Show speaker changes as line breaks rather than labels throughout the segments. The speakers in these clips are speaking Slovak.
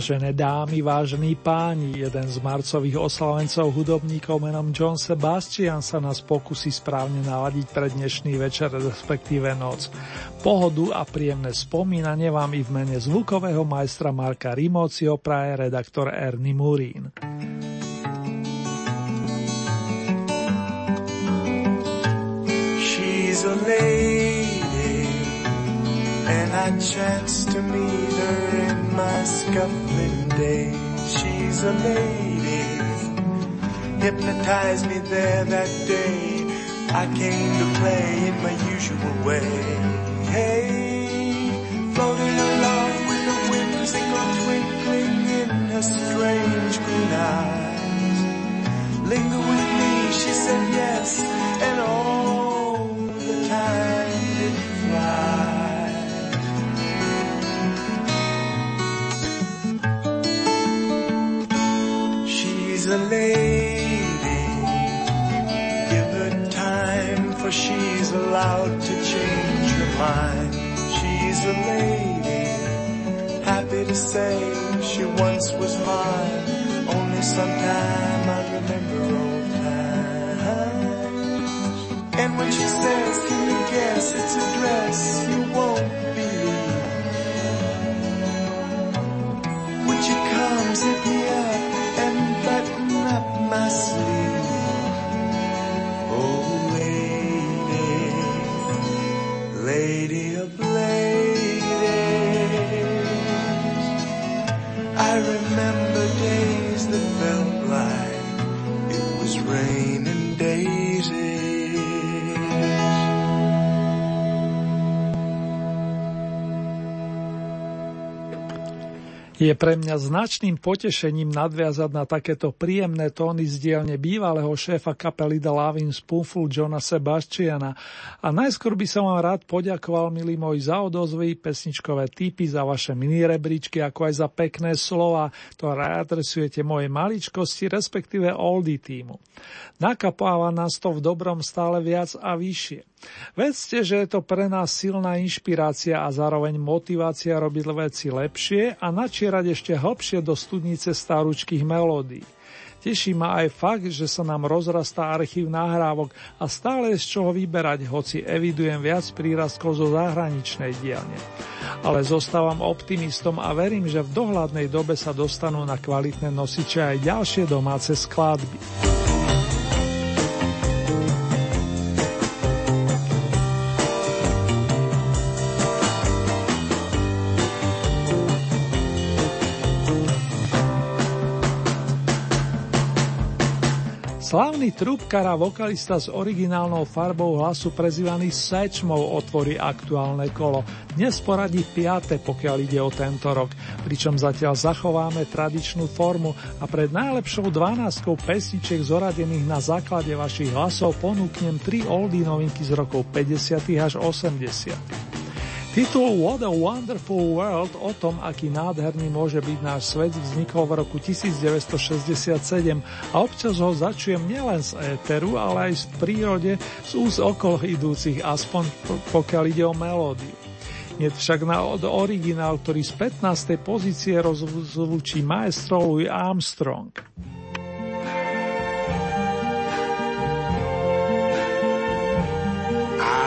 Vážené dámy, vážení páni, jeden z marcových oslavencov hudobníkov menom John Sebastian sa nás pokusí správne naladiť pre dnešný večer, respektíve noc. Pohodu a príjemné spomínanie vám i v mene zvukového majstra Marka Rimocio praje redaktor Ernie Murín. She's a lady and I chance to meet her in my scuffling day. She's a lady, hypnotized me there that day. I came to play in my usual way. Hey, floating along with a whimsical twinkling in her strange green eyes. Linger with me, she said yes, and all a lady. Give her time, for she's allowed to change her mind. She's a lady, happy to say she once was mine. Only sometime I remember old times. And when she says, can you guess it's a dress you won't believe? When she comes, up my sleeve. Oh, lady, lady of ladies. Je pre mňa značným potešením nadviazať na takéto príjemné tóny z dielne bývalého šéfa kapely The Loving Spoonful Johna Sebastiana. A najskôr by som vám rád poďakoval, milí moji, za odozvy, pesničkové typy, za vaše mini rebríčky, ako aj za pekné slova, ktoré adresujete mojej maličkosti, respektíve oldie týmu. Nakapáva nás to v dobrom stále viac a vyššie. Vedzte, že je to pre nás silná inšpirácia a zároveň motivácia robiť veci lepšie a načierať ešte hlbšie do studnice starúčkých melódií. Teší ma aj fakt, že sa nám rozrastá archív nahrávok a stále je z čoho vyberať, hoci evidujem viac prírastkov zo zahraničnej dielne. Ale zostávam optimistom a verím, že v dohľadnej dobe sa dostanú na kvalitné nosiče aj ďalšie domáce skladby. Slavný trúbkar a vokalista s originálnou farbou hlasu prezývaný Sečmov otvorí aktuálne kolo. Dnes poradí 5. pokiaľ ide o tento rok, pričom zatiaľ zachováme tradičnú formu a pred najlepšou 12 pesničiek zoradených na základe vašich hlasov ponúknem tri oldie novinky z rokov 50. až 80. Titul What a Wonderful World o tom, aký nádherný môže byť náš svet, vznikol v roku 1967 a občas ho začujem nielen z éteru, ale aj v prírode z úz okolo idúcich, aspoň pokiaľ ide o melódiu. Je však na od originál, ktorý z 15. pozície rozlúči maestro Louis Armstrong.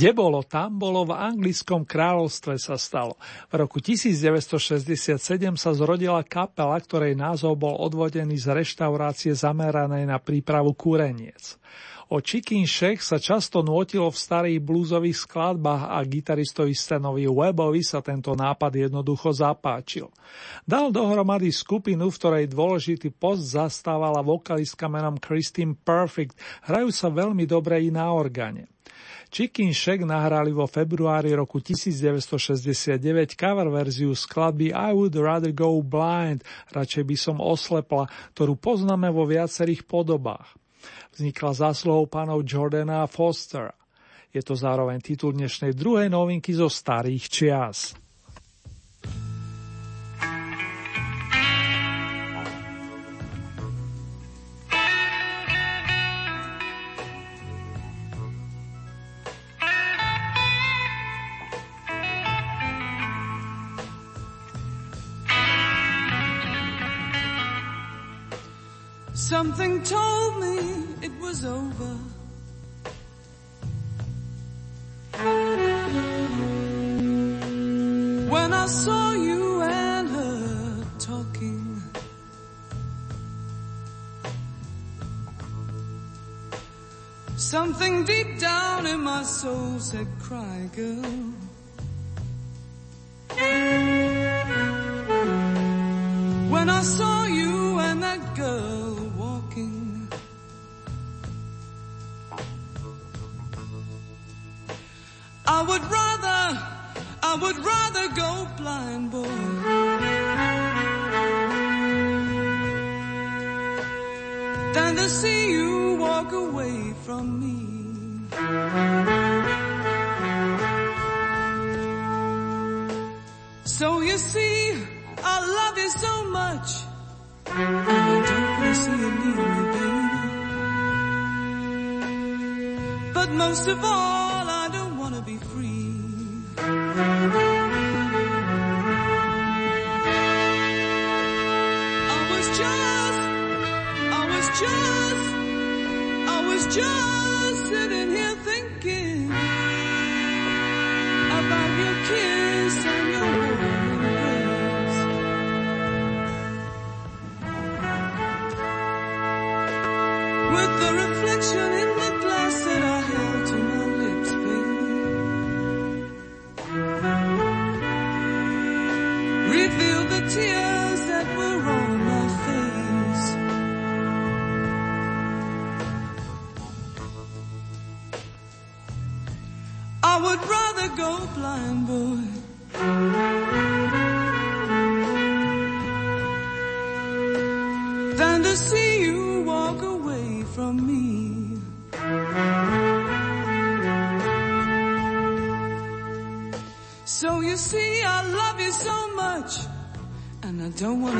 Kde bolo, tam bolo, v anglickom kráľovstve sa stalo. V roku 1967 sa zrodila kapela, ktorej názov bol odvodený z reštaurácie zameranej na prípravu kúreniec. O Chicken Shack sa často nôtilo v starých blúzových skladbách a gitaristovi Stanovi Webovi sa tento nápad jednoducho zapáčil. Dal dohromady skupinu, v ktorej dôležitý post zastávala vokalistka menom Christine Perfect, hrajú sa veľmi dobre i na organe. Chicken Shack nahrali vo februári roku 1969 cover verziu skladby I Would Rather Go Blind, radšej by som oslepla, ktorú poznáme vo viacerých podobách. Vznikla zásluhou pánov Jordana a Fostera. Je to zároveň titul dnešnej druhej novinky zo starých čias.
Something told me it was over. When I saw you and her talking. Something deep down in my soul said, cry girl. When I saw you would rather go blind, boy. Than to see you walk away from me. So you see, I love you so much. I don't wanna see you leave me, baby. But most of all, don't want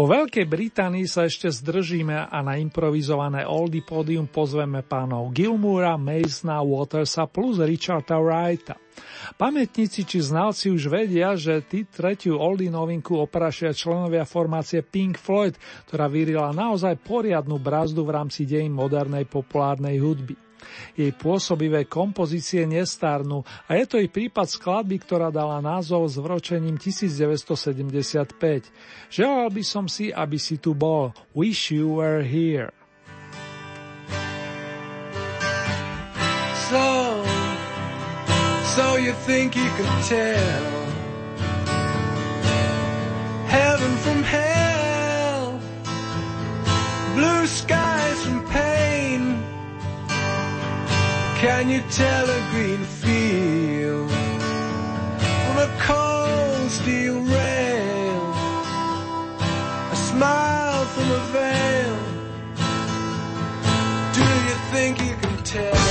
Vo Veľkej Británii sa ešte zdržíme a na improvizované oldie pódium pozveme pánov Gilmoura, Masona, Watersa plus Richarda Wrighta. Pamätníci či znalci už vedia, že tí tretiu oldie novinku oprašia členovia formácie Pink Floyd, ktorá vyrila naozaj poriadnu brázdu v rámci dejín modernej populárnej hudby. Jej pôsobivé kompozície nestárnu a je to i prípad skladby, ktorá dala názov s vročením 1975. Želal by som si, aby si tu bol. Wish you were here.
So, so you think you can tell heaven from hell, blue skies Can you tell a green field from a cold steel rail? A smile from a veil. Do you think you can tell?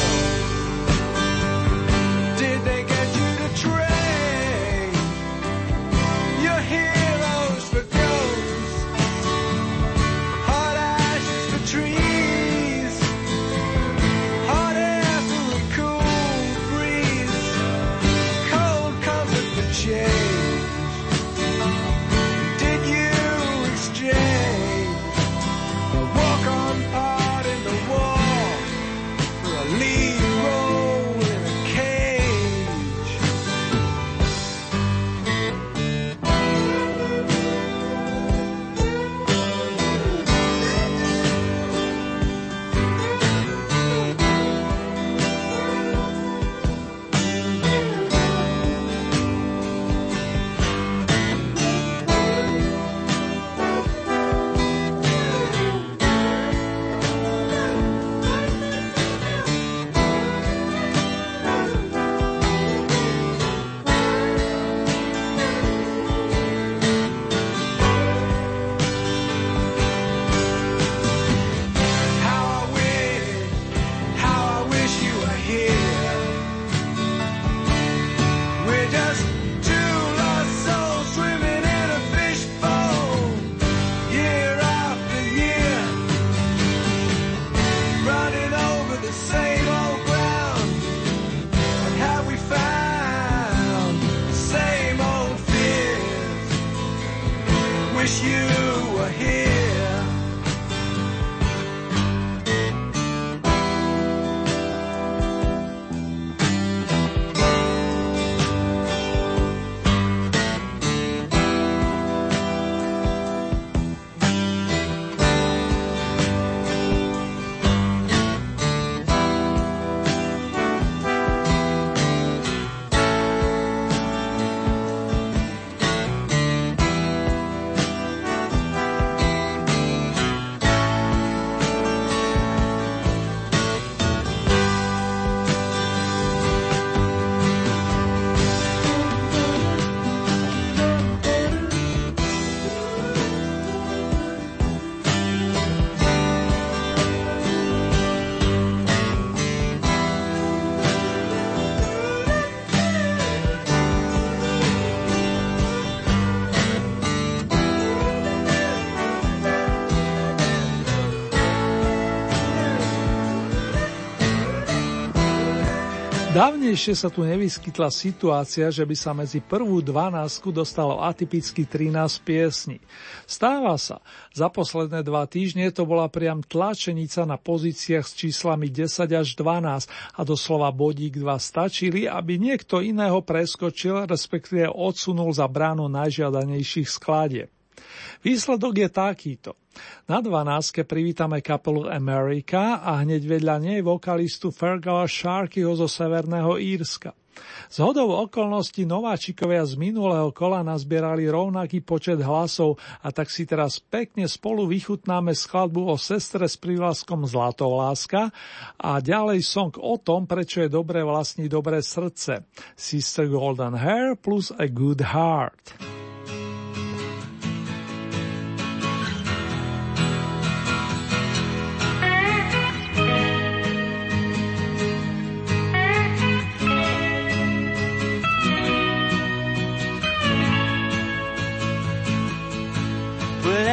Dávnejšie sa tu nevyskytla situácia, že by sa medzi prvú dvanásku dostalo atypicky 13 piesní. Stáva sa. Za posledné dva týždne to bola priam tlačenica na pozíciách s číslami 10 až 12 a doslova bodík 2 stačili, aby niekto iného preskočil, respektíve odsunul za bránu najžiadanejších skladieb. Výsledok je takýto. Na 12. privítame kapelu America a hneď vedľa nej vokalistu Fergala Sharkyho zo Severného Írska. Z hodou okolností nováčikovia z minulého kola nazbierali rovnaký počet hlasov a tak si teraz pekne spolu vychutnáme skladbu o sestre s prívlaskom Zlatoláska a ďalej song o tom, prečo je dobré vlastní dobré srdce. Sister Golden Hair plus A Good Heart.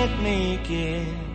can't make it.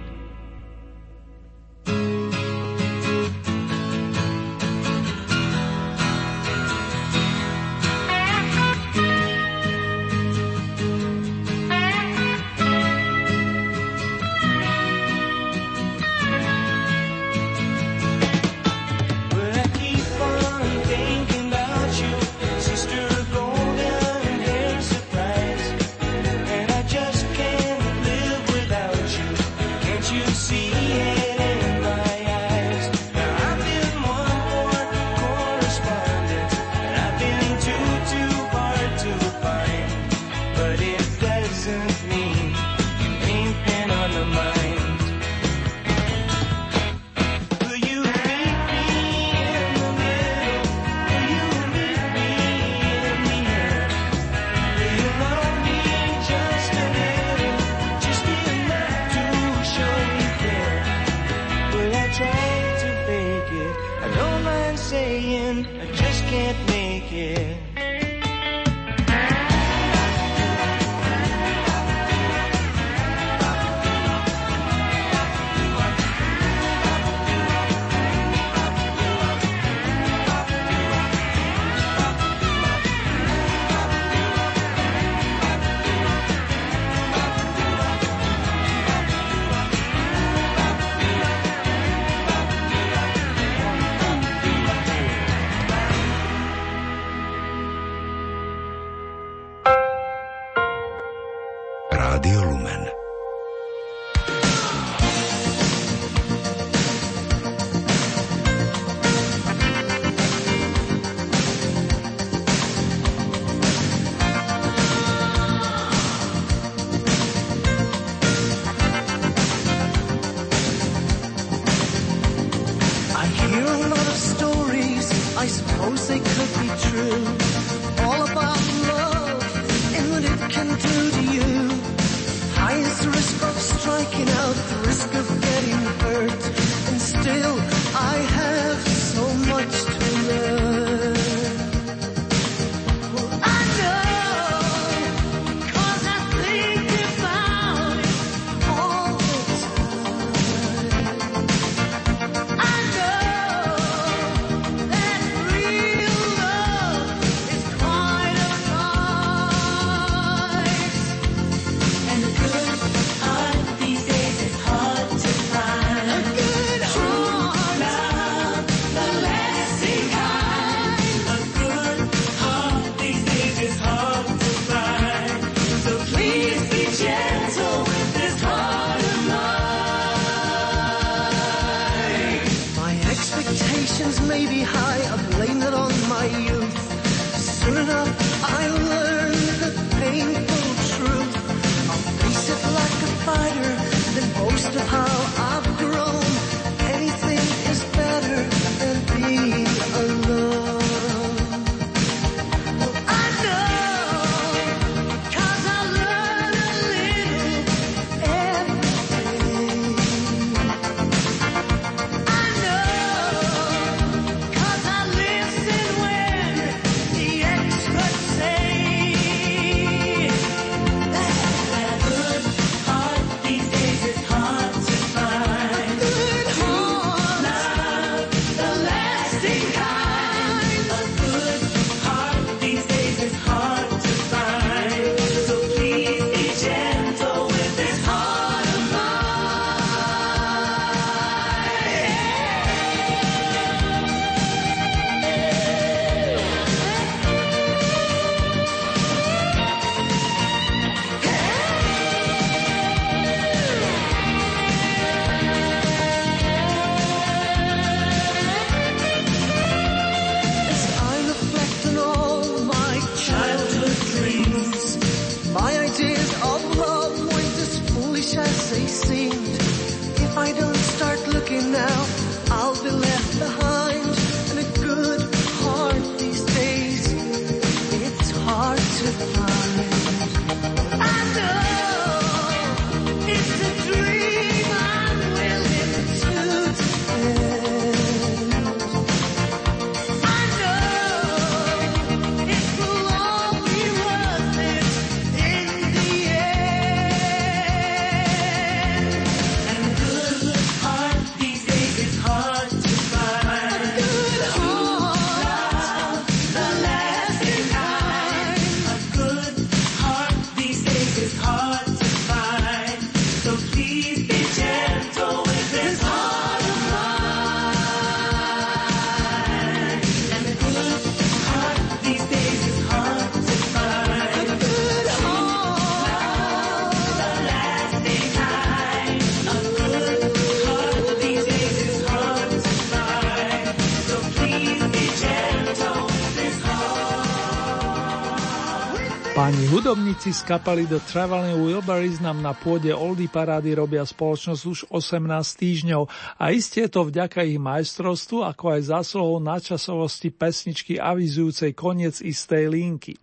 Hudobníci z kapely The Traveling Wilburys nám na pôde Oldy Parády robia spoločnosť už 18 týždňov a isté to vďaka ich majstrovstvu, ako aj zásluhou nadčasovosti pesničky avizujúcej koniec istej linky.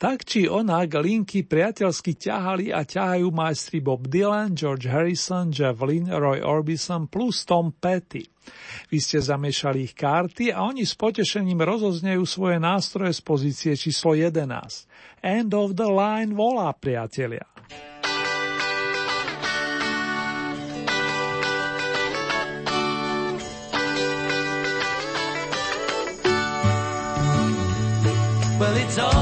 Tak či onak linky priateľsky ťahali a ťahajú majstri Bob Dylan, George Harrison, Jeff Lynne, Roy Orbison plus Tom Petty. Vy ste zamiešali ich karty a oni s potešením rozoznejú svoje nástroje z pozície číslo 11. End of the line volá, priatelia.
Well, it's all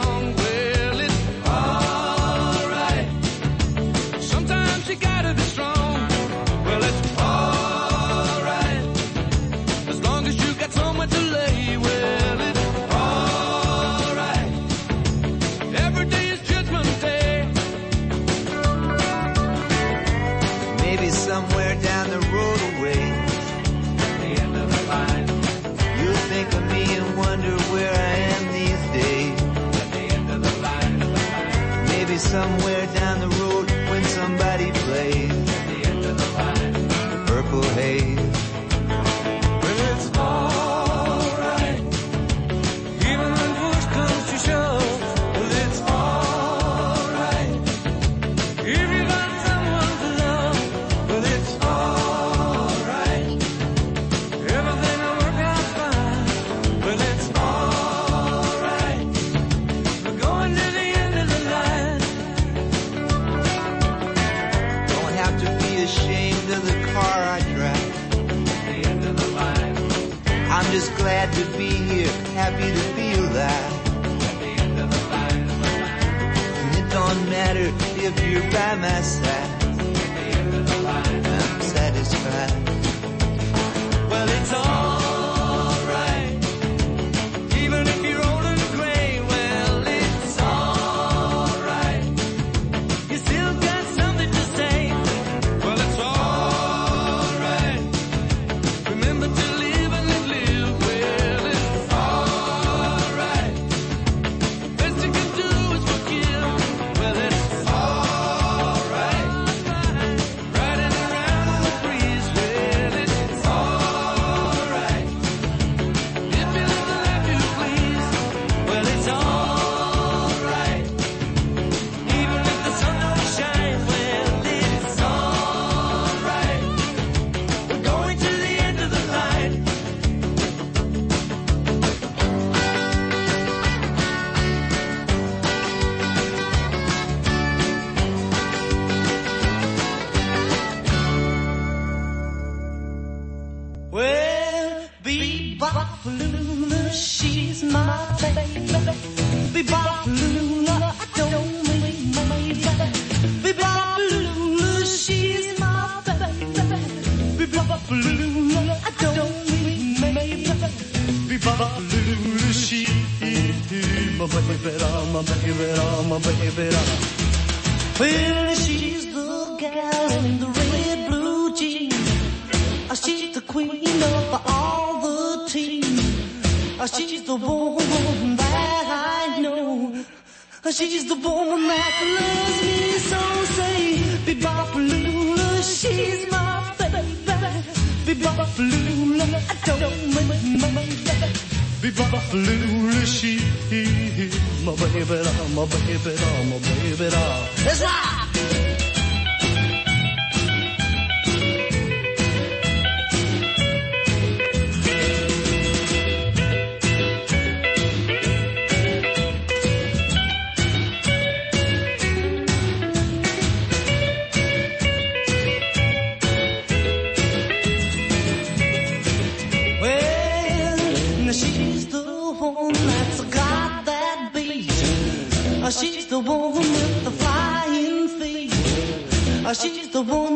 glad to
be here,
happy to be alive. And it don't matter if you're by my side.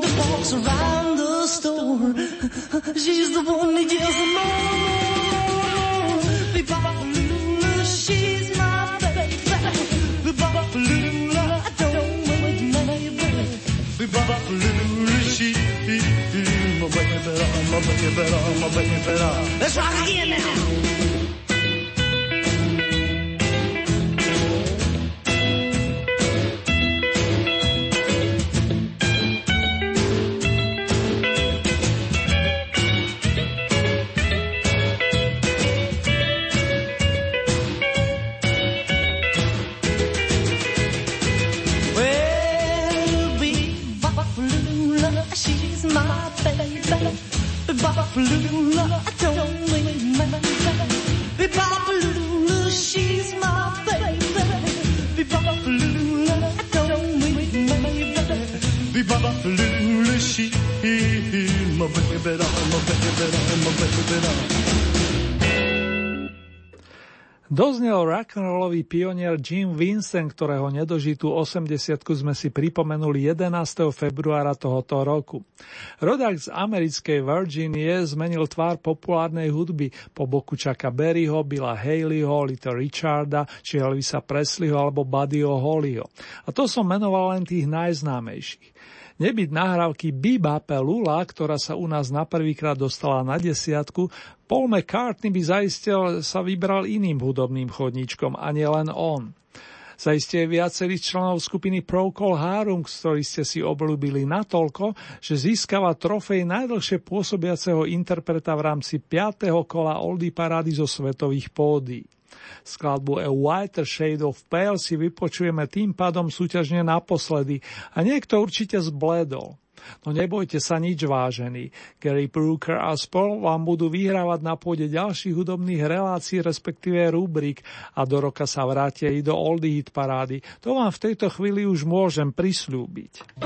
One that around the store. She's the one that yells more. Bebopalula, she's my baby. I don't know my baby. Bebopalula, she my baby, my baby, my baby. Let's rock again now. Bebopalula, I don't mean my baby. Bebopalula, she's my baby. Bebopalula, I don't mean my baby. Bebopalula, she my baby, my baby, my baby.
Doznel rock'n'rollový pionier Jim Vincent, ktorého nedožitú 80 sme si pripomenuli 11. februára tohoto roku. Rodák z americkej Virginie zmenil tvár populárnej hudby po boku Chucka Berryho, Billa Haleyho, Little Richarda, či Elvisa Presleyho alebo Buddyho Hollyho. A to som menoval len tých najznámejších. Nebyť nahrávky Biba Pelula, ktorá sa u nás na prvýkrát dostala na desiatku, Paul McCartney by zaistil sa vybral iným hudobným chodníčkom a nielen on. Zaiste viacerých členov skupiny Procol Harum, ktorí ste si obľúbili natoľko, že získava trofej najdlhšie pôsobiaceho interpreta v rámci 5. kola Oldie parády zo svetových pódií. Skladbu A Whiter Shade of Pale si vypočujeme tým pádom súťažne naposledy a niekto určite zbledol. No nebojte sa nič vážený. Gary Brooker a spol vám budú vyhrávať na pôde ďalších hudobných relácií, respektíve rubrik a do roka sa vrátia i do Oldie Hit parády. To vám v tejto chvíli už môžem prislúbiť.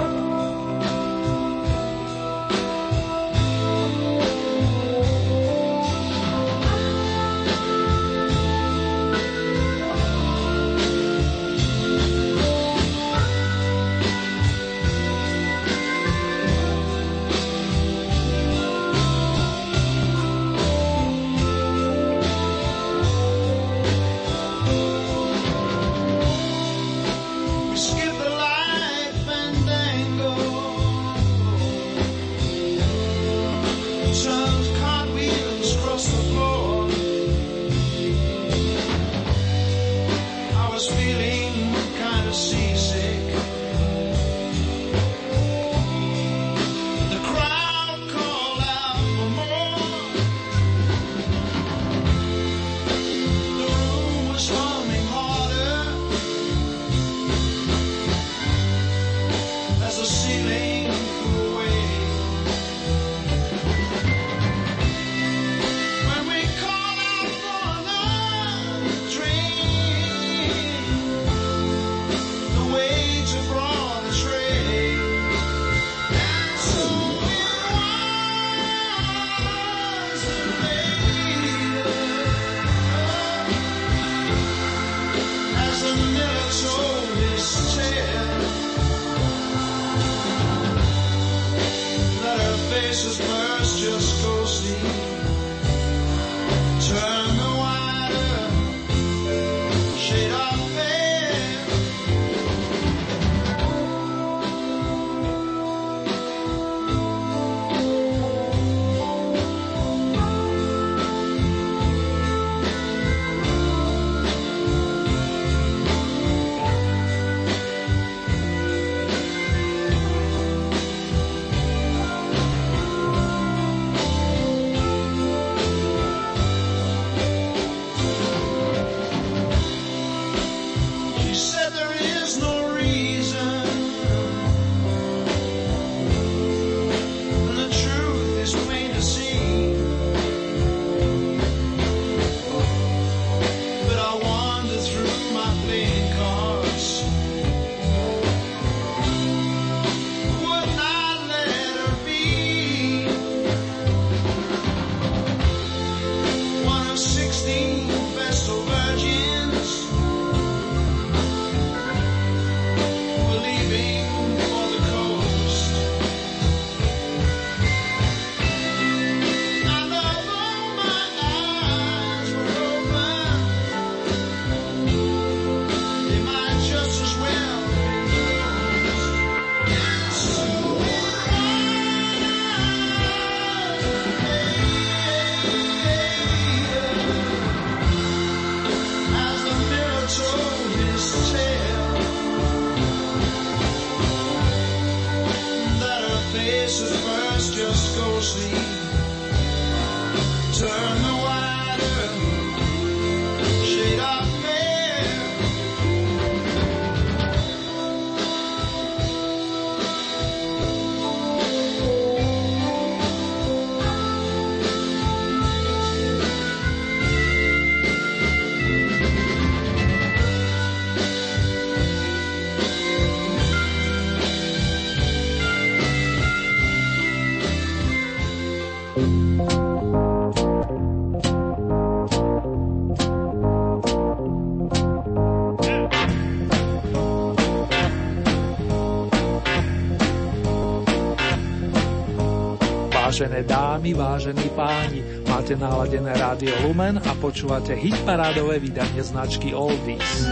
Máte naladené rádio Lumen a počúvate hitparádové vydanie značky Oldies.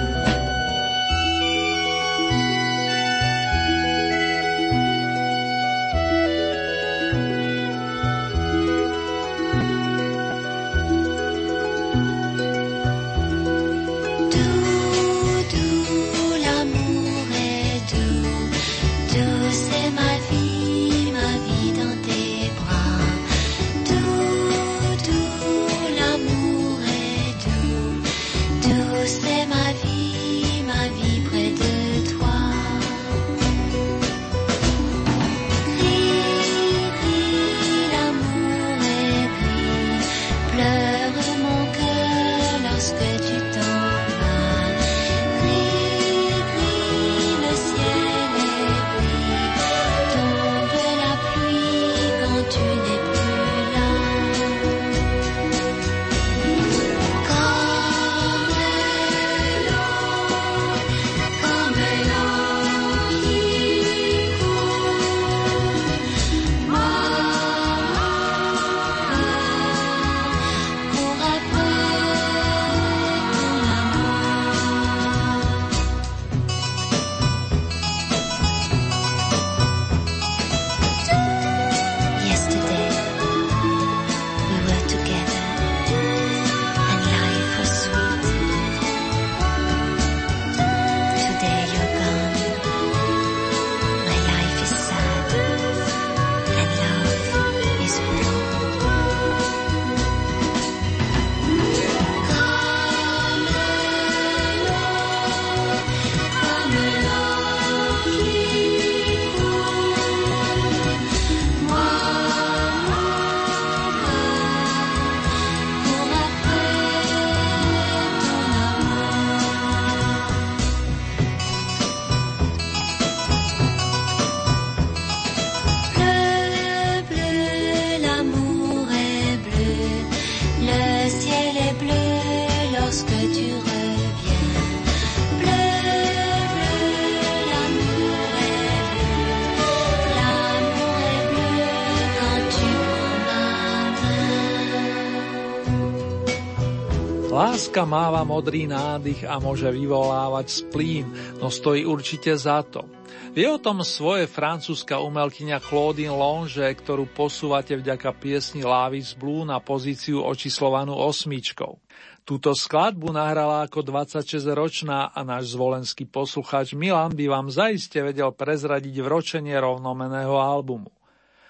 Láska máva modrý nádych a môže vyvolávať splín, no stojí určite za to. Vie o tom svoje francúzska umelkyňa Claudine Longe, ktorú posúvate vďaka piesni Lavis Blue na pozíciu očíslovanú osmičkou. Túto skladbu nahrala ako 26-ročná a náš zvolenský poslucháč Milan by vám zaiste vedel prezradiť vročenie rovnomeného albumu.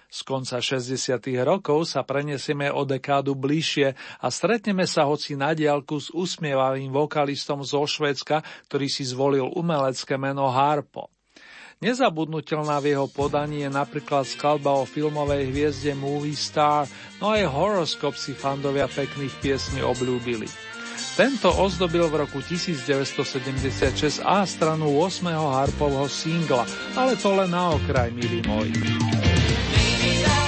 Z konca 60. rokov sa prenesieme o dekádu bližšie a stretneme sa hoci na diálku s usmievavým vokalistom zo Švedska, ktorý si zvolil umelecké meno Harpo. Nezabudnutelná v jeho podaní je napríklad skladba o filmovej hviezde Movie Star, no aj horoskop si fandovia pekných piesní obľúbili. Tento ozdobil v roku 1976 A stranu 8. harpovho singla, ale to len na okraj, milí moji.
Jesus.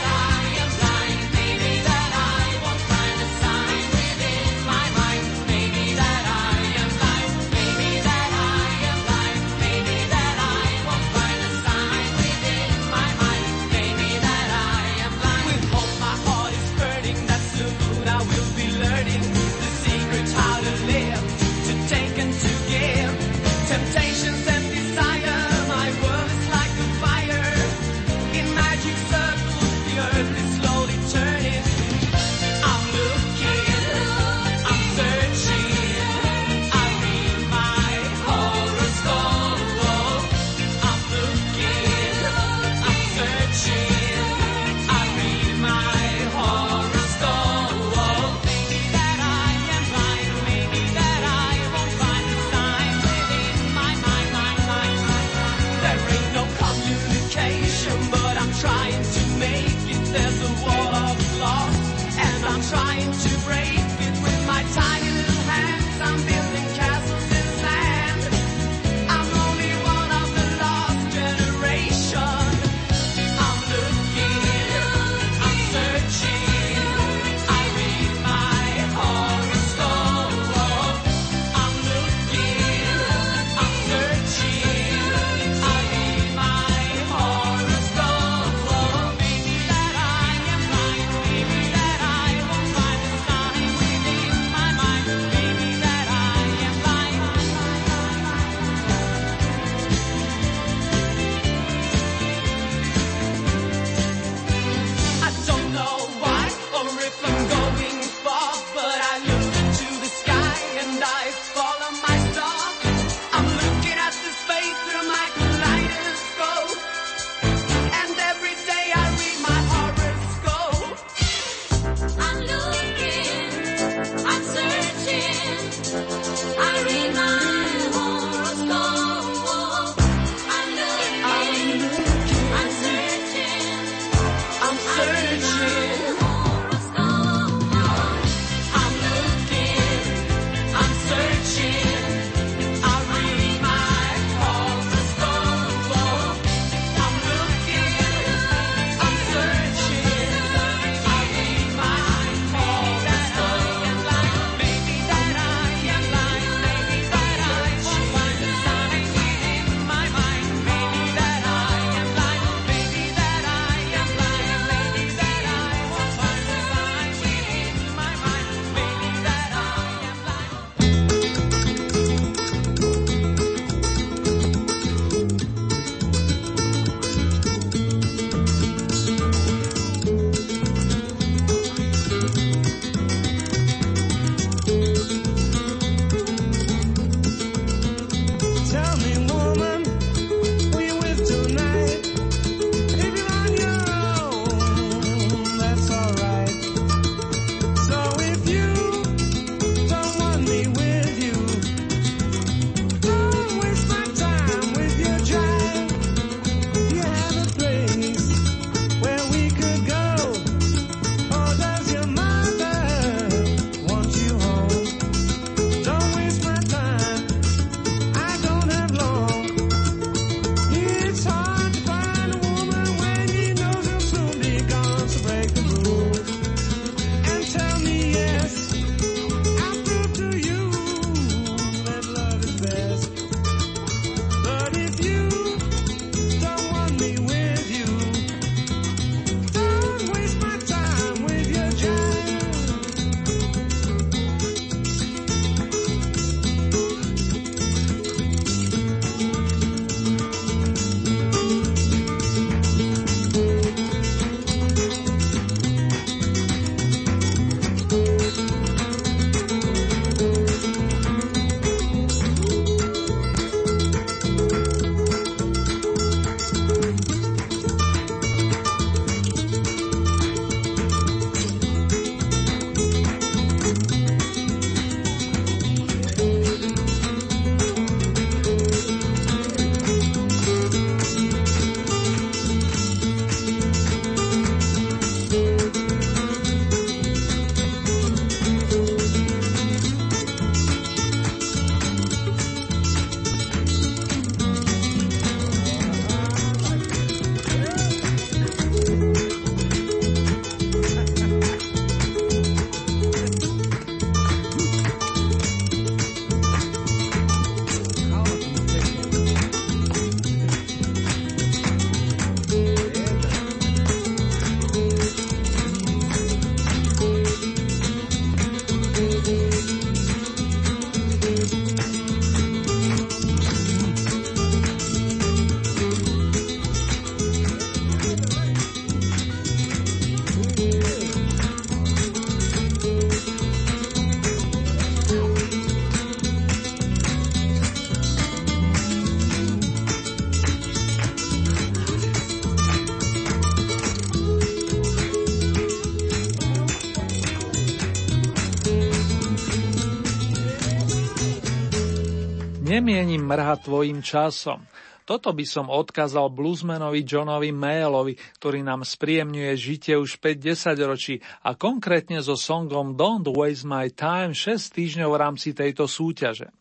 Nemienim mrhať tvojim časom. Toto by som odkázal bluesmanovi Johnovi Mayallovi, ktorý nám spríjemňuje žitie už 5-10 ročí a konkrétne so songom Don't Waste My Time 6 týždňov v rámci tejto súťaže.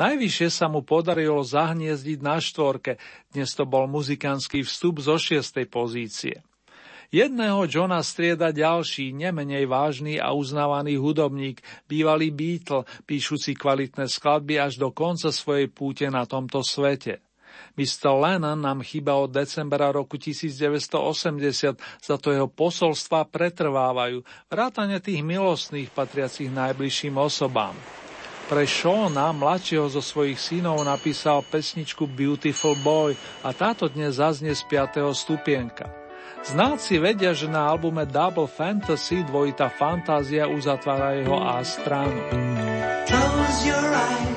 Najvyššie sa mu podarilo zahniezdiť na štvorke, dnes to bol muzikantský vstup zo šiestej pozície. Jedného Johna strieda ďalší, nemenej vážny a uznávaný hudobník, bývalý Beatle, píšuci kvalitné skladby až do konca svojej púte na tomto svete. Mr. Lennon nám chýba od decembra roku 1980, za to jeho posolstva pretrvávajú, vrátane tých milostných patriacich najbližším osobám. Pre Shona, mladšieho zo svojich synov, napísal pesničku Beautiful Boy a táto dnes zaznie z 5. stupienka. Znáci vedia, že na albume Double Fantasy dvojitá fantázia uzatvára jeho A stranu. Close your eyes.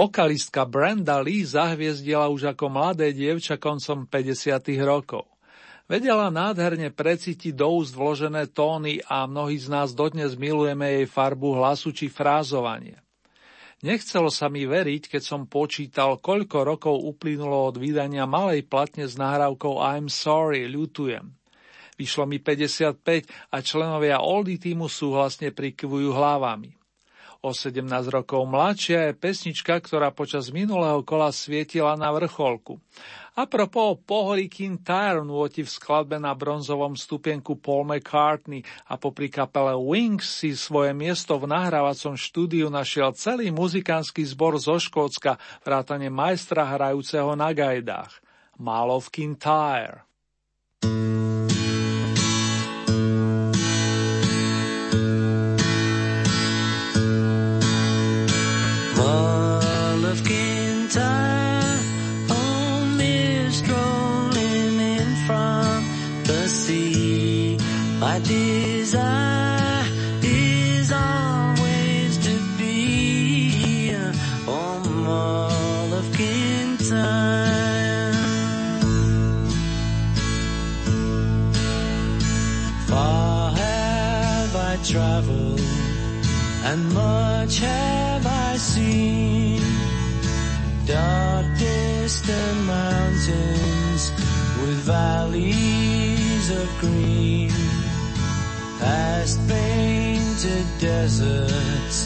Vokalistka Brenda Lee zahviezdila už ako mladé dievča koncom 50. rokov. Vedela nádherne precítiť do úst vložené tóny a mnohí z nás dodnes milujeme jej farbu hlasu či frázovanie. Nechcelo sa mi veriť, keď som počítal, koľko rokov uplynulo od vydania malej platne s nahrávkou I'm sorry, ľutujem. Vyšlo mi 55 a členovia Oldy týmu súhlasne prikyvujú hlavami. O 17 rokov mladšia je pesnička, ktorá počas minulého kola svietila na vrcholku. A propos pohorí Kintyre nôti v skladbe na bronzovom stupienku Paul McCartney a popri kapele Wings si svoje miesto v nahrávacom štúdiu našiel celý muzikánsky zbor zo Škótska, vrátane majstra hrajúceho na gajdách. Málo v Kintyre.
Mall valleys of green. Past painted deserts,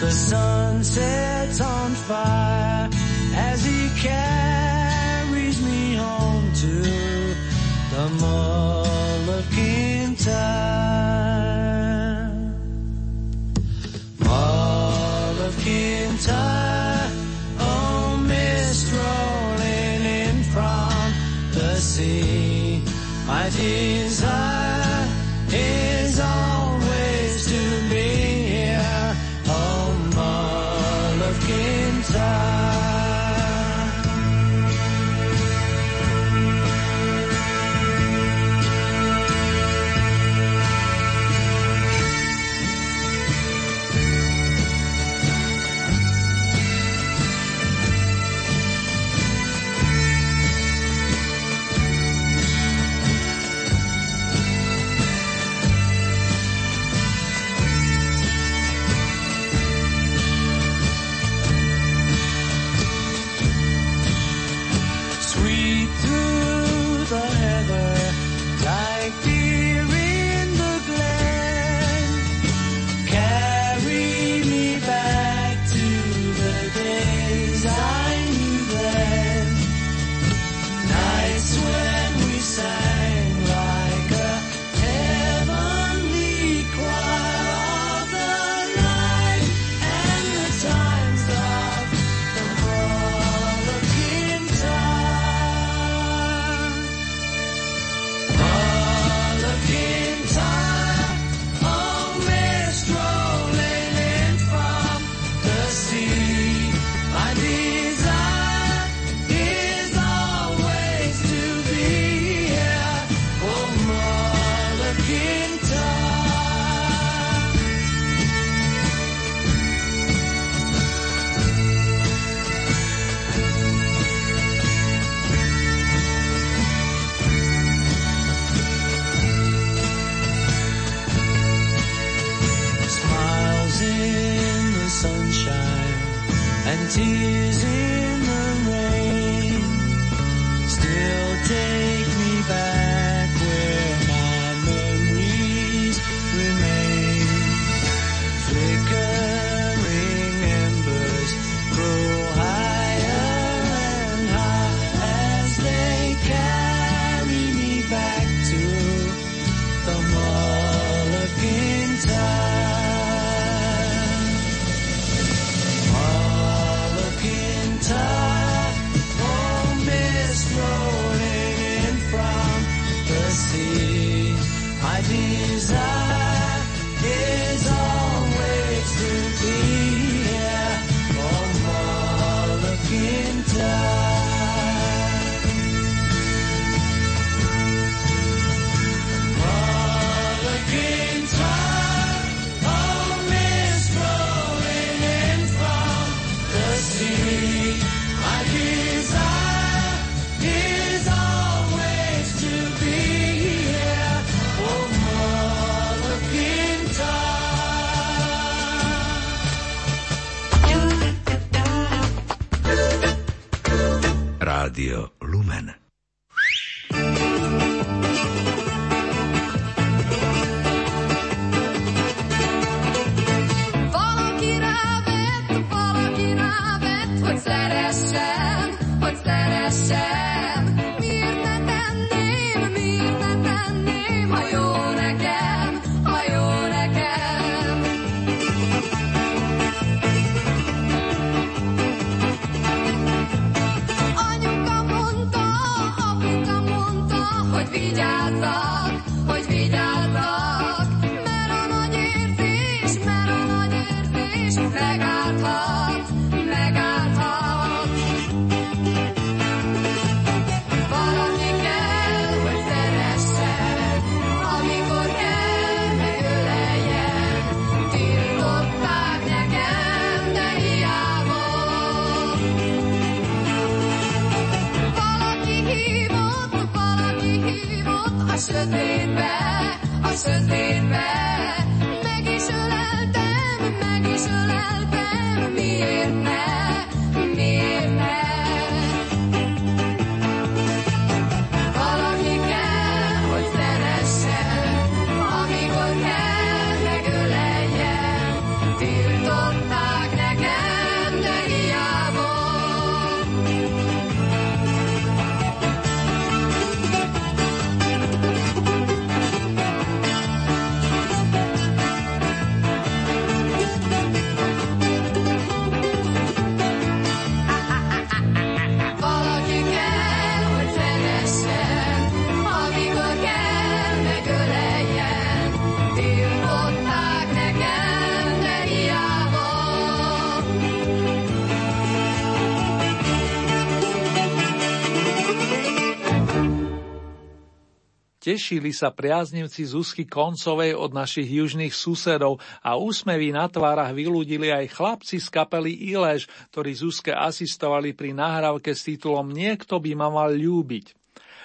the sun sets on fire as he carries
a sötétbe.
Tešili sa priaznivci Zuzky Koncovej od našich južných susedov a úsmevy na tvárach vylúdili aj chlapci z kapely Ilež, ktorí Zuzke asistovali pri nahrávke s titulom Niekto by ma mal ľúbiť.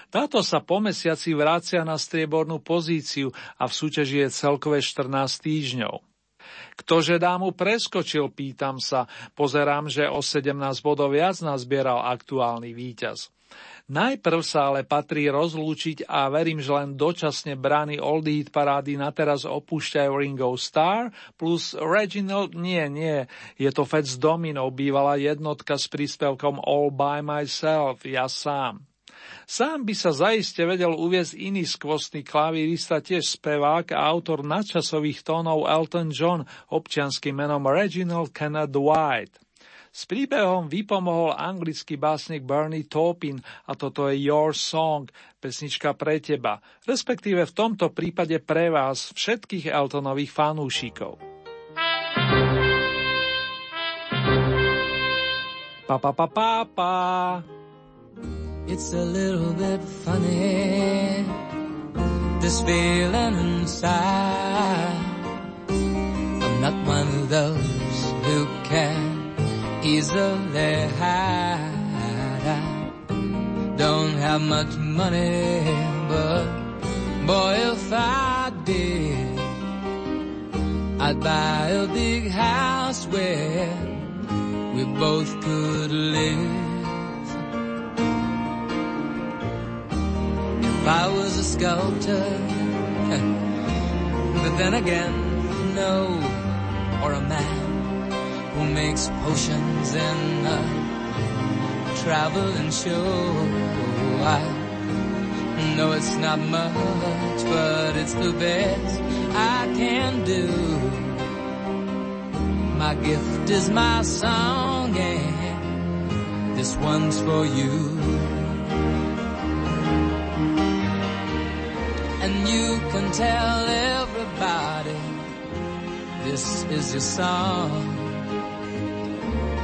Táto sa po mesiaci vracia na striebornú pozíciu a v súťaži je celkové 14 týždňov. Ktože dámu preskočil, pýtam sa, pozerám, že o 17 bodov viac nazbieral aktuálny víťaz. Najprv sa ale patrí rozlúčiť a verím, že len dočasne brány oldie hit parády na teraz opúšťajú Ringo Starr plus Reginald, nie, nie, je to Fats Domino, bývalá jednotka s príspevkom All by myself, ja sám. Sám by sa zaiste vedel uviezť iný skvostný klavírista, tiež spevák a autor nadčasových tónov Elton John, občianským menom Reginald Kenneth White. S príbehom vypomohol anglický básnik Bernie Taupin a toto je Your Song, pesnička pre teba, respektíve v tomto prípade pre vás, všetkých Eltonových fanúšikov. Pa pa pa pa pa.
It's a little bit funny, this feeling inside. I'm not one of those who can easily hide. I don't have much money, but boy, if I did, I'd buy a big house where we both could live. If I was a sculptor, but then again, no, or a man makes potions in a traveling show. I know it's not much, but it's the best I can do. My gift is my song, and this one's for you. And you can tell everybody this is your song.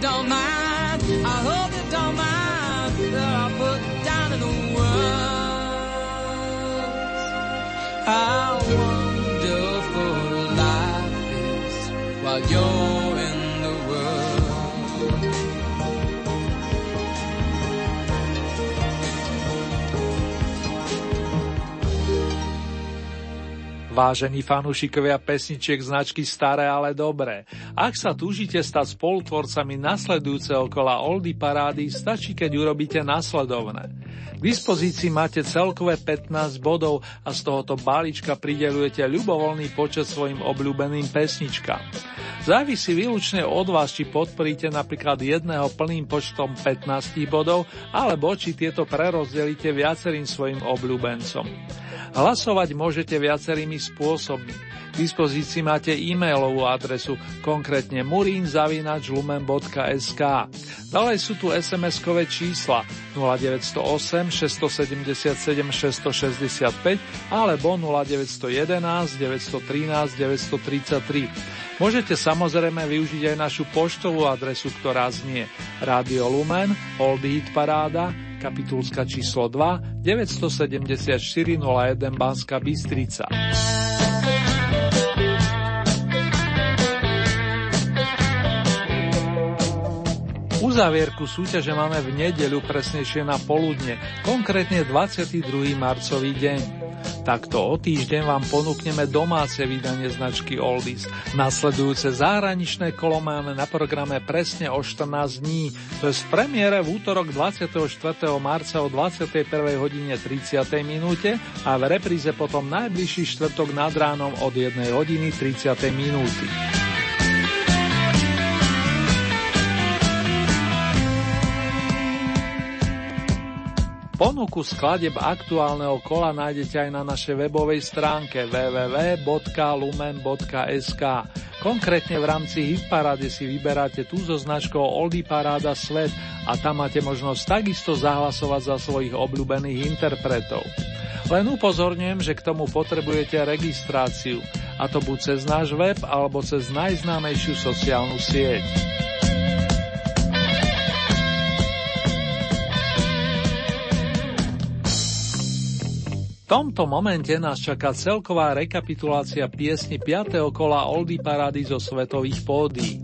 don't mind. I hope you don't mind that I put down in the words how
Vážení fanúšikovia pesničiek značky Staré, ale dobré. Ak sa túžite stať spolutvorcami nasledujúceho kola Oldy parády, stačí, keď urobíte nasledovné. K dispozícii máte celkové 15 bodov a z tohoto balíčka pridelujete ľubovoľný počet svojim obľúbeným pesničkám. Závisí výlučne od vás, či podporíte napríklad jedného plným počtom 15 bodov, alebo či tieto prerozdelíte viacerým svojim obľúbencom. Hlasovať môžete viacerými disposto K dispozícii máte e-mailovú adresu, konkrétne murinzavinačlumen.sk. Ďalej sú tu SMS-kové čísla 0908 677 665 alebo 0911 913 933. Môžete samozrejme využiť aj našu poštovú adresu, ktorá znie Radio Lumen, Old Hit Paráda, kapitulska číslo 2, 974 01 Banska Bystrica. Uzavierku súťaže máme v nedeľu presnejšie na poludne, konkrétne 22. marcový deň. Takto o týždeň vám ponúkneme domáce vydanie značky Oldies. Nasledujúce zahraničné kolo máme na programe presne o 14 dní, to je v premiére v útorok 24. marca o 21. hodine 30. minúte a v repríze potom najbližší štvrtok nad ránom od 1 hodiny 30. minúty. Ponuku skladeb aktuálneho kola nájdete aj na našej webovej stránke www.lumen.sk. Konkrétne v rámci Hitparády si vyberáte tú so značkou Oldie Paráda Svet a tam máte možnosť takisto zahlasovať za svojich obľúbených interpretov. Len upozorňujem, že k tomu potrebujete registráciu, a to buď cez náš web alebo cez najznámejšiu sociálnu sieť. Tomto momente nás čaká celková rekapitulácia piesni 5. kola Oldy Parady zo svetových pódií.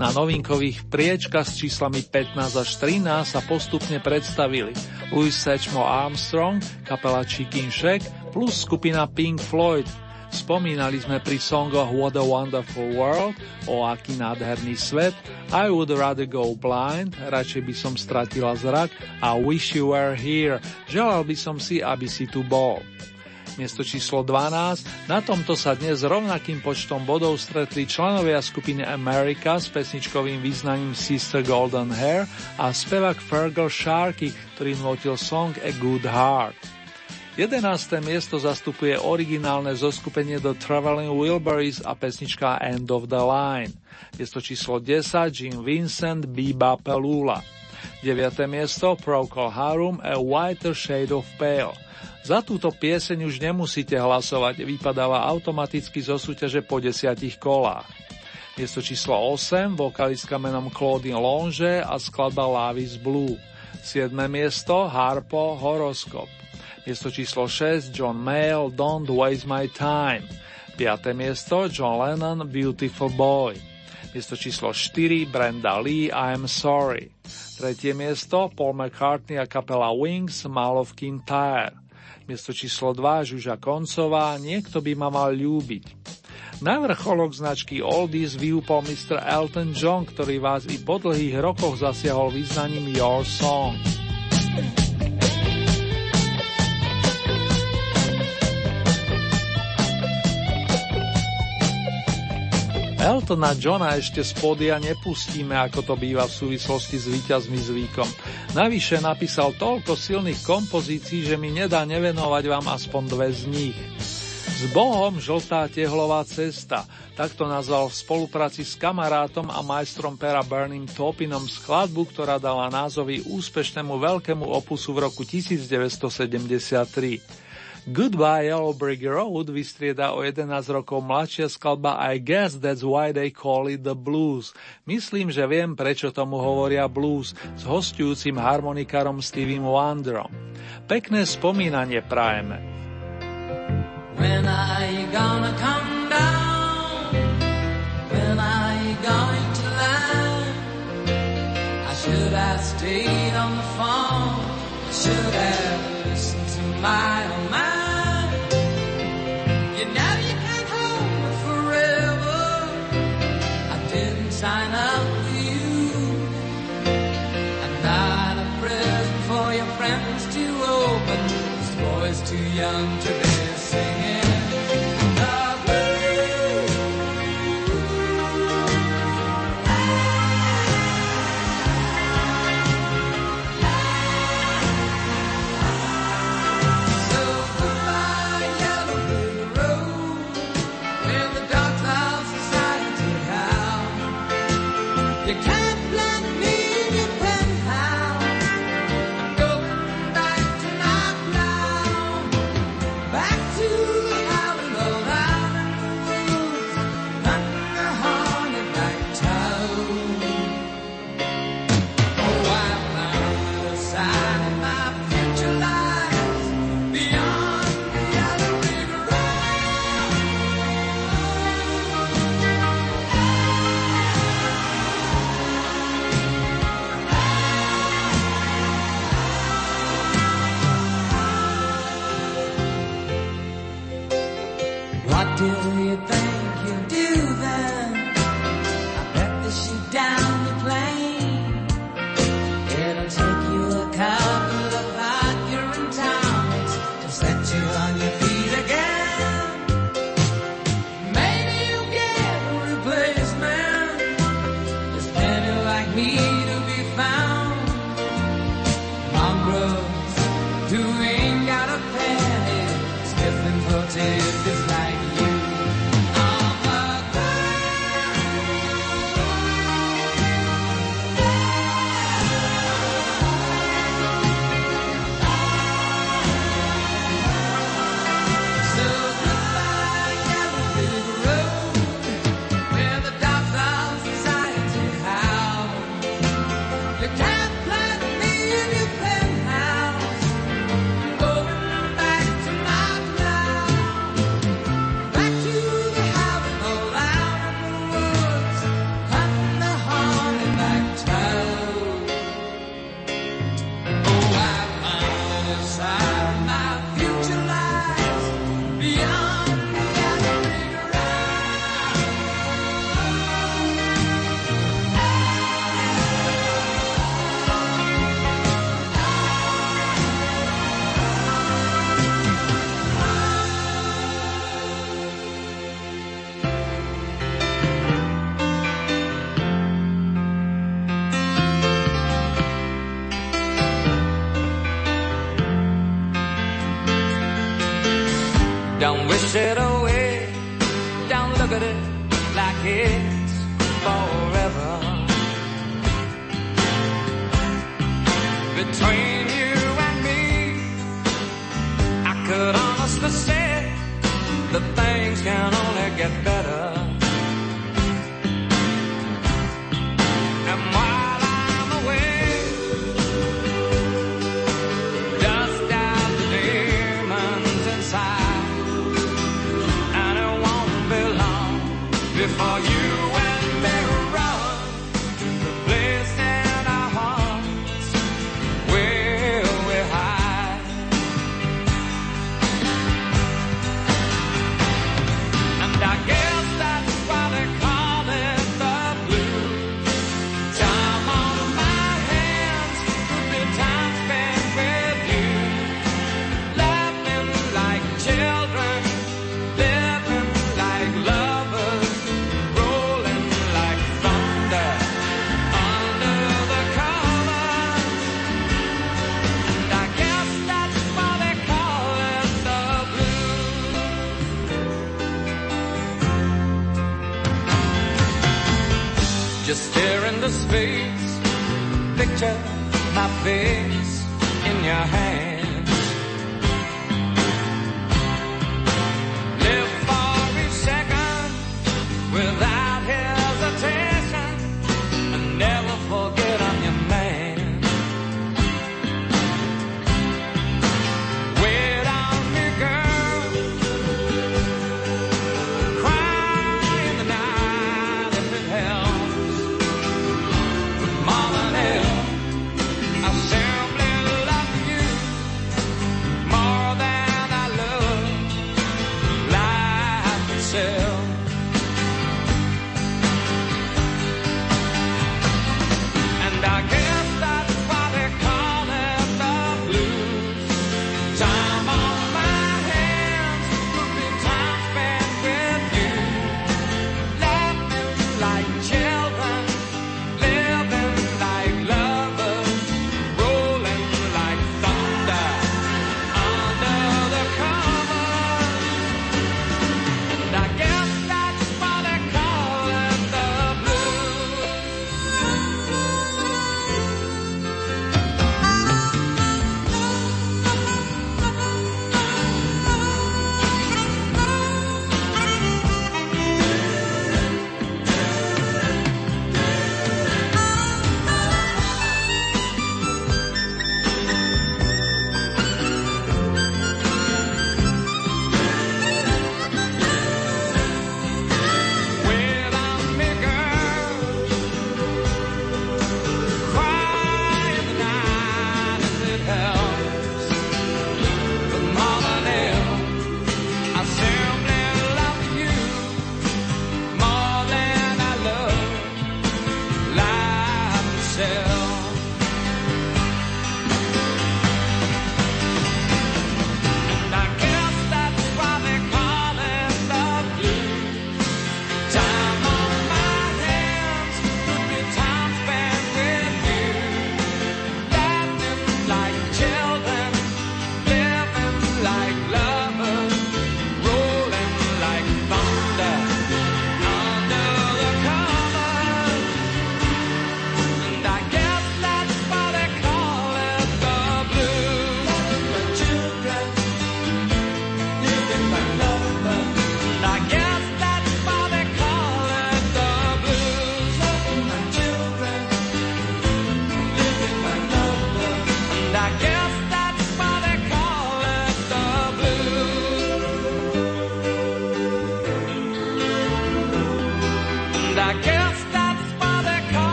Na novinkových priečkach s číslami 15 až 13 sa postupne predstavili Louis Satchmo Armstrong, kapela Chicken Shack plus skupina Pink Floyd – Spomínali sme pri songoch What a Wonderful World, o aký nádherný svet, I Would Rather Go Blind, radšej by som stratila zrak a Wish You Were Here, želal by som si, aby si tu bol. Miesto číslo 12, na tomto sa dnes rovnakým počtom bodov stretli členovia skupiny America s pesničkovým význaním Sister Golden Hair a spevák Fergal Sharky, ktorý notil song A Good Heart. 11. miesto zastupuje originálne zoskupenie The Traveling Wilburys a pesnička End of the Line. Miesto číslo 10 Jim Vincent Biba Pelula. 9. miesto Procol Harum A Whiter Shade of Pale. Za túto pieseň už nemusíte hlasovať, vypadáva automaticky zo súťaže po desiatich kolách. Miesto číslo 8, vokalistka menom Claudine Longe a skladba Lavis Blue. 7. miesto Harpo Horoskop. Miesto číslo 6 John Mayle Don't Waste My Time. 5. miesto John Lennon Beautiful Boy. Miesto číslo 4 Brenda Lee I'm Sorry. Tretie miesto Paul McCartney a kapela Wings Mall of Kintyre. Miesto číslo 2 Žuža Koncová Niekto by ma mal ľúbiť. Na vrcholok značky Oldies vyúpol Mr. Elton John, ktorý vás i po dlhých rokoch zasiahol význaním Your Song. Eltona Johna ešte z podia nepustíme, ako to býva v súvislosti s víťazmi zvykom. Navyše napísal toľko silných kompozícií, že mi nedá nevenovať vám aspoň dve z nich. S Bohom žltá tehlová cesta, takto nazval v spolupráci s kamarátom a majstrom pera Burným Topinom skladbu, ktorá dala názovy úspešnému veľkému opusu v roku 1973. Goodbye Yellow Brick Road vystrieda o 11 rokov mladšia skladba I Guess That's Why They Call It The Blues. Myslím, že viem, prečo tomu hovoria blues s hostujúcim harmonikárom Stevie Wonderom. Pekné spomínanie prajeme.
When are you gonna come down? When are you going to land? I should have stayed on the phone. I should have listened to my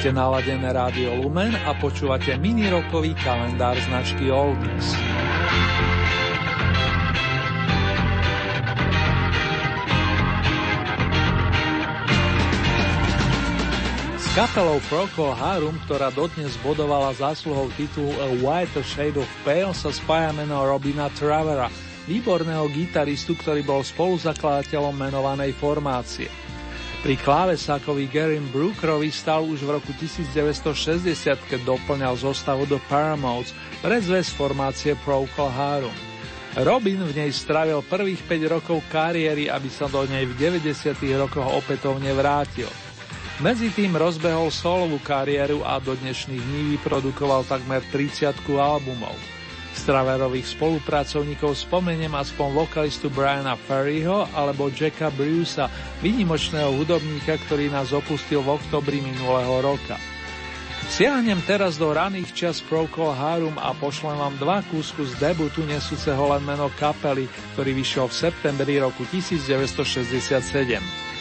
Máte naladené rádio Lumen a počúvate mini rokový kalendár značky Oldies. S kapelou Procol Harum, ktorá dodnes bodovala zásluhou titulu A White Shade of Pale, sa spája meno Robina Travera, výborného gitaristu, ktorý bol spoluzakladateľom menovanej formácie. Pri klávesákovi Garym Brookerovi stal už v roku 1960, keď doplňal zostavu do Paramounts, predzves formácie Pro. Harum. Robin v nej stravil prvých 5 rokov kariéry, aby sa do nej v 90. rokoch opätovne vrátil. Medzi tým rozbehol solovú kariéru a do dnešných dní vyprodukoval takmer 30 albumov. Straverových spolupracovníkov spomeniem aspoň vokalistu Briana Ferryho alebo Jacka Brewsa, výnimočného hudobníka, ktorý nás opustil v oktobri minulého roka. Siahnem teraz do raných čas Procol Harum a pošlem vám dva kúsku z debutu nesúceho len meno kapely, ktorý vyšiel v septembri roku 1967.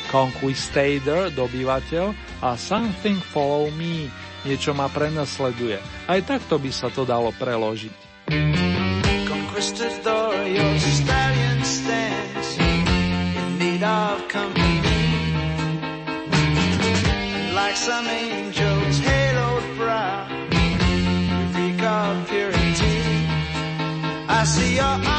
Conquistador dobývateľ a Something Follow Me, niečo ma prenasleduje. Aj takto by sa to dalo preložiť.
Conquistador, your stallion stands in need of company. And like some angel's haloed brow, you reek of purity. I see your eyes.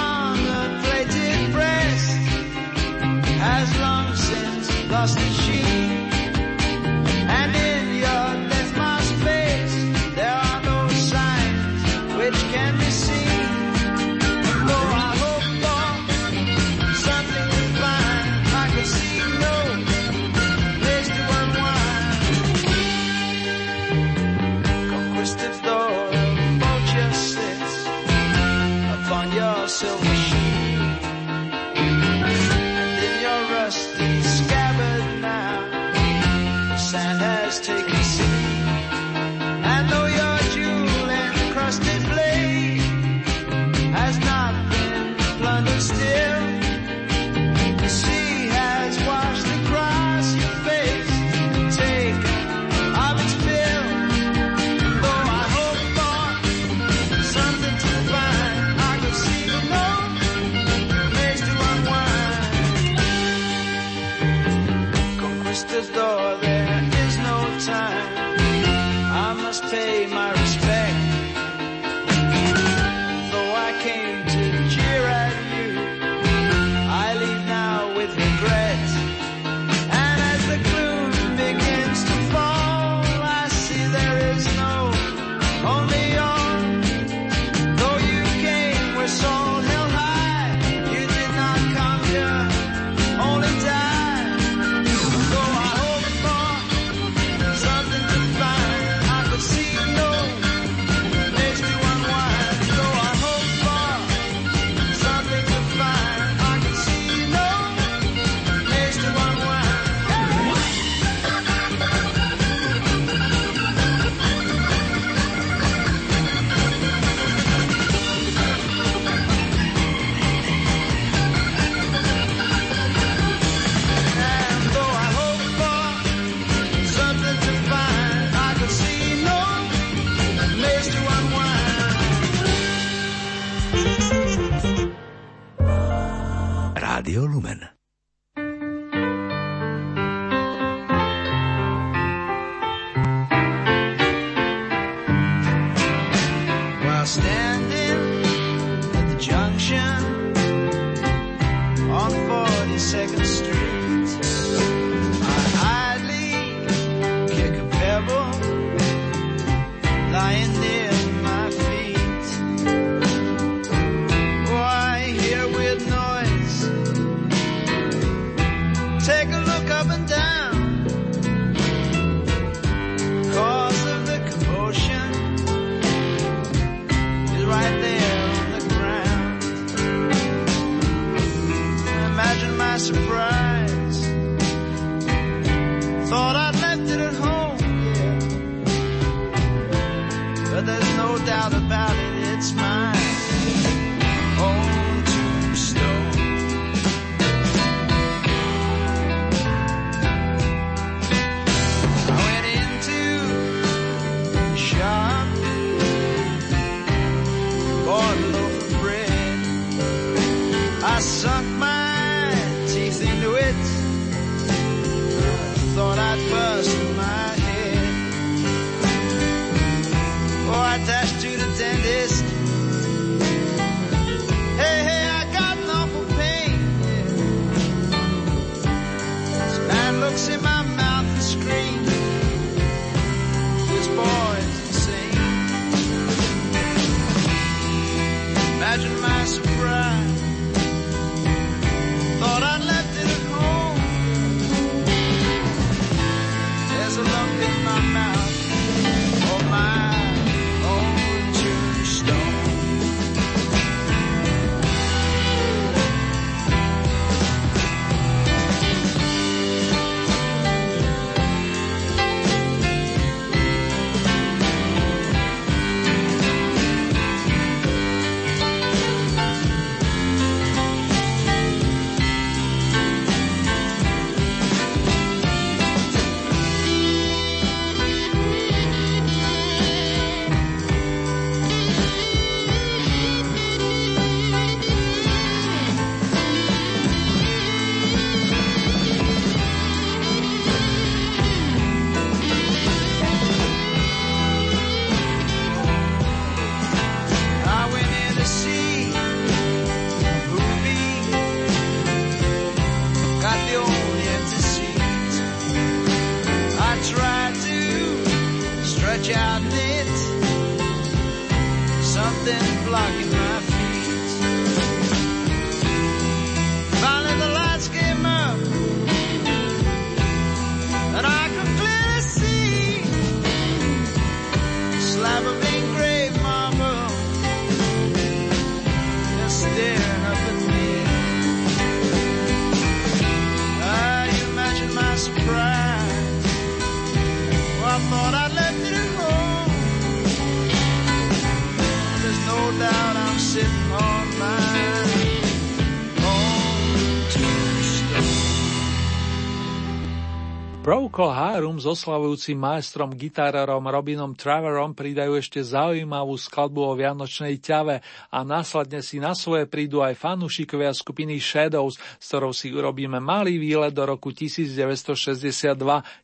Procol Harum s oslavujúcim majstrom gitárom Robinom Traverom pridajú ešte zaujímavú skladbu o Vianočnej ťave a následne si na svoje prídu aj fanúšikovia skupiny Shadows, s ktorou si urobíme malý výlet do roku 1962,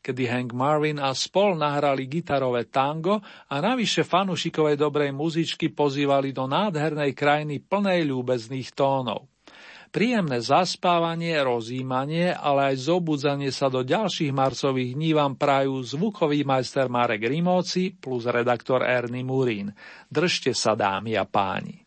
kedy Hank Marvin a spol nahrali gitarové tango a navyše fanúšikovej dobrej muzičky pozývali do nádhernej krajiny plnej ľúbezných tónov. Príjemné zaspávanie, rozímanie, ale aj zobudzanie sa do ďalších marcových dní vám prajú zvukový majster Marek Rimóci plus redaktor Ernie Murín. Držte sa dámy a páni.